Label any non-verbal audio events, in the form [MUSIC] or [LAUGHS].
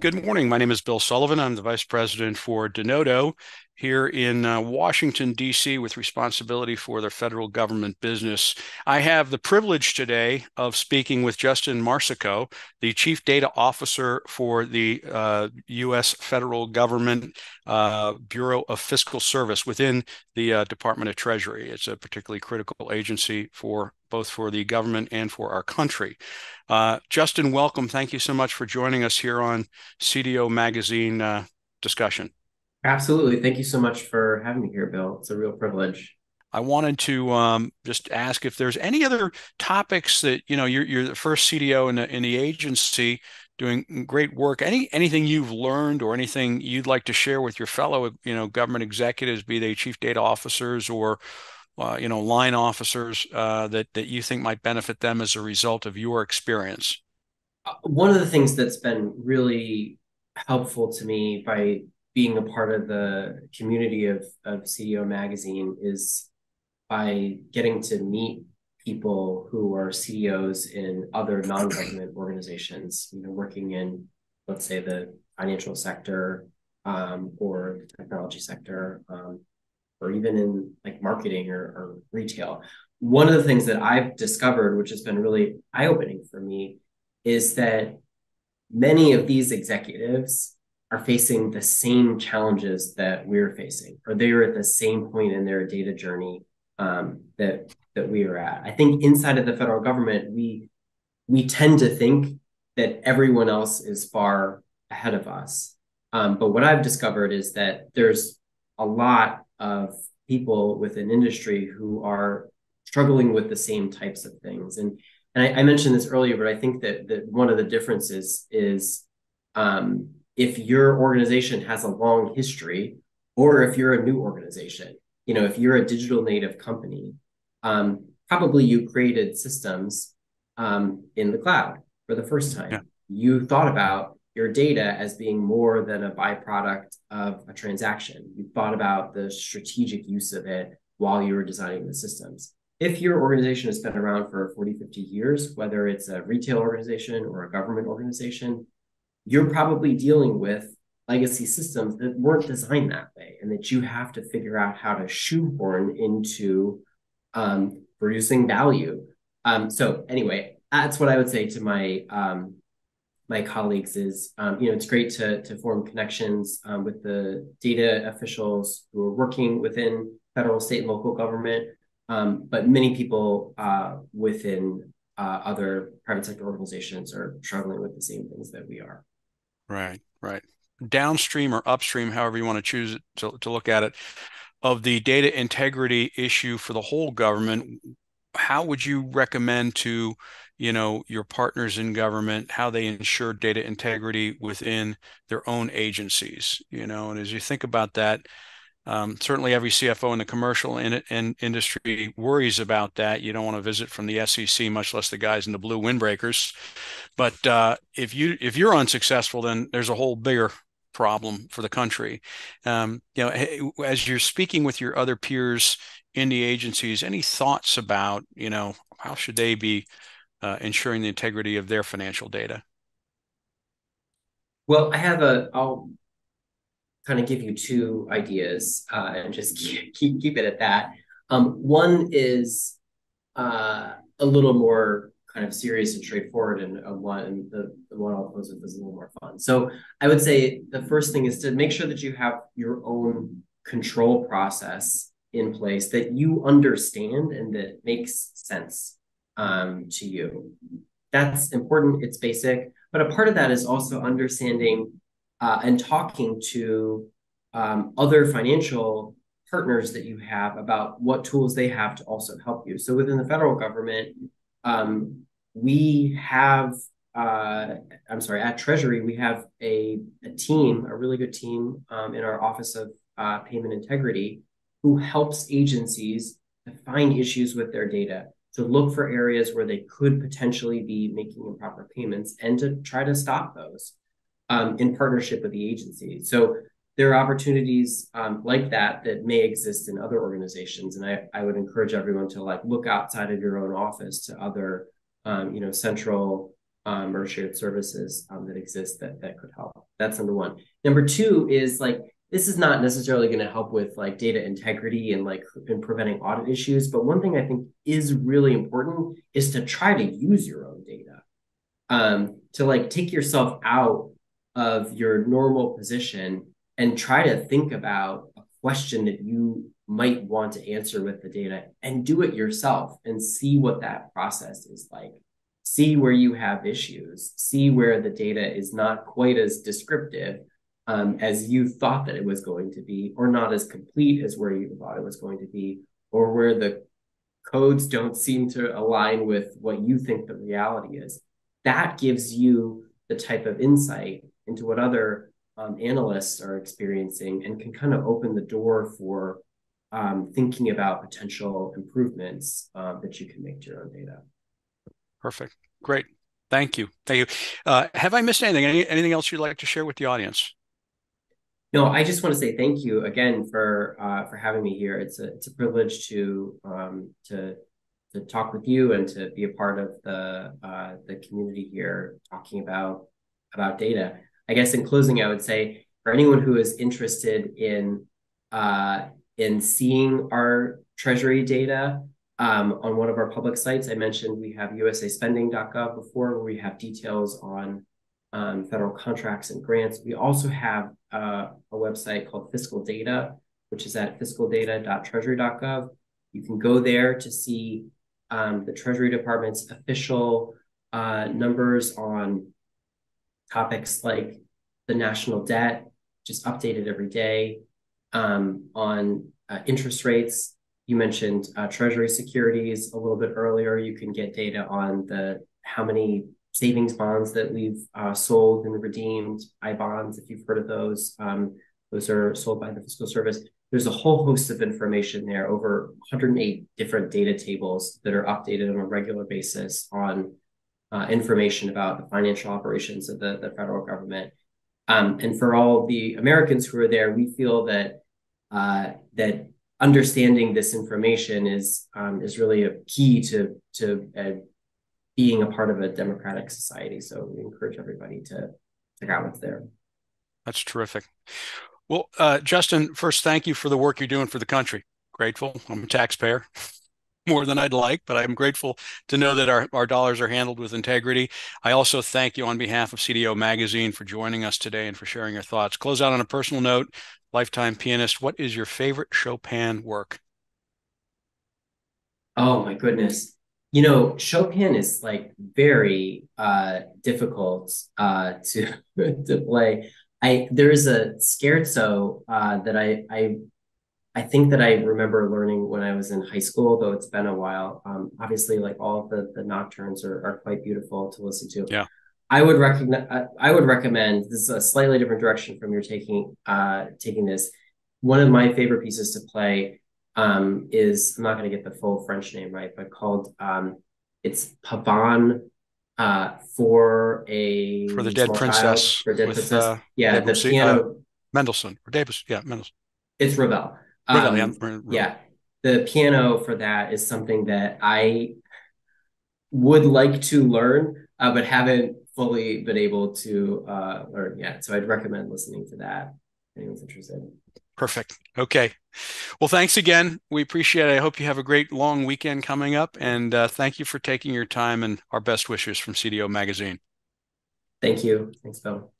Good morning. My name is Bill Sullivan. I'm the Vice President for Denodo here in uh, Washington, D.C., with responsibility for the federal government business. I have the privilege today of speaking with Justin Marsico, the Chief Data Officer for the uh, U.S. federal government uh, Bureau of Fiscal Service within the uh, Department of Treasury. It's a particularly critical agency for both for the government and for our country. Uh, Justin, welcome. Thank you so much for joining us here on CDO Magazine uh, discussion. Absolutely. Thank you so much for having me here, Bill. It's a real privilege. I wanted to um, just ask if there's any other topics that you know you're, you're the first CDO in the, in the agency doing great work. Any anything you've learned or anything you'd like to share with your fellow you know government executives, be they chief data officers or uh, you know line officers uh, that that you think might benefit them as a result of your experience? Uh, one of the things that's been really helpful to me by being a part of the community of of CDO magazine is by getting to meet people who are CEOs in other non-government organizations, you know, working in, let's say, the financial sector um, or the technology sector, um, or even in like marketing or, or retail. One of the things that I've discovered, which has been really eye opening for me, is that many of these executives are facing the same challenges that we're facing, or they are at the same point in their data journey um, that that we are at. I think inside of the federal government, we we tend to think that everyone else is far ahead of us. Um, but what I've discovered is that there's a lot of people within industry who are struggling with the same types of things. And and I, I mentioned this earlier, but I think that that one of the differences is um, if your organization has a long history, or if you're a new organization. You know, if you're a digital native company, um, probably you created systems um, in the cloud for the first time. Yeah. You thought about your data as being more than a byproduct of a transaction. You thought about the strategic use of it while you were designing the systems. If your organization has been around for 40, 50 years, whether it's a retail organization or a government organization, you're probably dealing with legacy systems that weren't designed that way and that you have to figure out how to shoehorn into um, producing value. Um, so anyway, that's what I would say to my um, my colleagues is, um, you know, it's great to, to form connections um, with the data officials who are working within federal, state, and local government, um, but many people uh, within uh, other private sector organizations are struggling with the same things that we are. Right, right. Downstream or upstream, however you want to choose to, to look at it, of the data integrity issue for the whole government, how would you recommend to you know your partners in government how they ensure data integrity within their own agencies you know and as you think about that um, certainly every cfo in the commercial in, in industry worries about that you don't want to visit from the sec much less the guys in the blue windbreakers but uh, if you if you're unsuccessful then there's a whole bigger problem for the country um, you know as you're speaking with your other peers in the agencies any thoughts about you know how should they be uh, ensuring the integrity of their financial data? Well, I have a. I'll kind of give you two ideas uh, and just [LAUGHS] keep, keep, keep it at that. Um, one is uh, a little more kind of serious and straightforward, and uh, one and the, the one I'll close with is a little more fun. So I would say the first thing is to make sure that you have your own control process in place that you understand and that makes sense um, to you. That's important. It's basic. But a part of that is also understanding uh, and talking to um, other financial partners that you have about what tools they have to also help you. So within the federal government, um, we have, uh, I'm sorry, at Treasury, we have a, a team, a really good team um, in our Office of uh, Payment Integrity who helps agencies to find issues with their data to look for areas where they could potentially be making improper payments and to try to stop those um, in partnership with the agency. So there are opportunities um, like that that may exist in other organizations, and I, I would encourage everyone to like look outside of your own office to other um, you know central um, or shared services um, that exist that that could help. That's number one. Number two is like this is not necessarily going to help with like data integrity and like in preventing audit issues, but one thing I think is really important is to try to use your own data. Um, to like take yourself out of your normal position and try to think about a question that you might want to answer with the data and do it yourself and see what that process is like see where you have issues, see where the data is not quite as descriptive um, as you thought that it was going to be, or not as complete as where you thought it was going to be, or where the codes don't seem to align with what you think the reality is. That gives you the type of insight into what other um, analysts are experiencing and can kind of open the door for um, thinking about potential improvements uh, that you can make to your own data. Perfect. Great. Thank you. Thank you. Uh, have I missed anything? Any, anything else you'd like to share with the audience? No, I just want to say thank you again for uh, for having me here. It's a it's a privilege to um, to to talk with you and to be a part of the uh, the community here talking about about data. I guess in closing, I would say for anyone who is interested in uh, in seeing our Treasury data, um, on one of our public sites, I mentioned we have usaspending.gov before, where we have details on um, federal contracts and grants. We also have uh, a website called Fiscal Data, which is at fiscaldata.treasury.gov. You can go there to see um, the Treasury Department's official uh, numbers on topics like the national debt, just updated every day, um, on uh, interest rates, you mentioned uh, treasury securities a little bit earlier. You can get data on the how many savings bonds that we've uh, sold and redeemed, I bonds, if you've heard of those. Um, those are sold by the Fiscal Service. There's a whole host of information there, over 108 different data tables that are updated on a regular basis on uh, information about the financial operations of the, the federal government. Um, and for all the Americans who are there, we feel that uh, that understanding this information is um, is really a key to to uh, being a part of a democratic society. So we encourage everybody to check out what's there. That's terrific. Well, uh, Justin, first, thank you for the work you're doing for the country. Grateful. I'm a taxpayer. More than I'd like, but I'm grateful to know that our, our dollars are handled with integrity. I also thank you on behalf of CDO Magazine for joining us today and for sharing your thoughts. Close out on a personal note lifetime pianist, what is your favorite Chopin work? Oh my goodness. You know, Chopin is like very uh difficult uh to [LAUGHS] to play. I there is a scherzo uh that I I I think that I remember learning when I was in high school, though it's been a while. Um, obviously, like all the the nocturnes are, are quite beautiful to listen to. Yeah. I would recognize. I would recommend. This is a slightly different direction from your taking uh, taking this. One of my favorite pieces to play um, is I'm not going to get the full French name right, but called um, it's Pavane uh, for a for the dead princess child, for dead with, princess. Uh, yeah, the piano. Uh, Mendelssohn or Davis. Yeah, Mendelssohn. It's Ravel. Um, yeah. yeah. The piano for that is something that I would like to learn, uh, but haven't fully been able to uh, learn yet. So I'd recommend listening to that. If anyone's interested. Perfect. Okay. Well, thanks again. We appreciate it. I hope you have a great long weekend coming up. And uh, thank you for taking your time and our best wishes from CDO Magazine. Thank you. Thanks, Bill.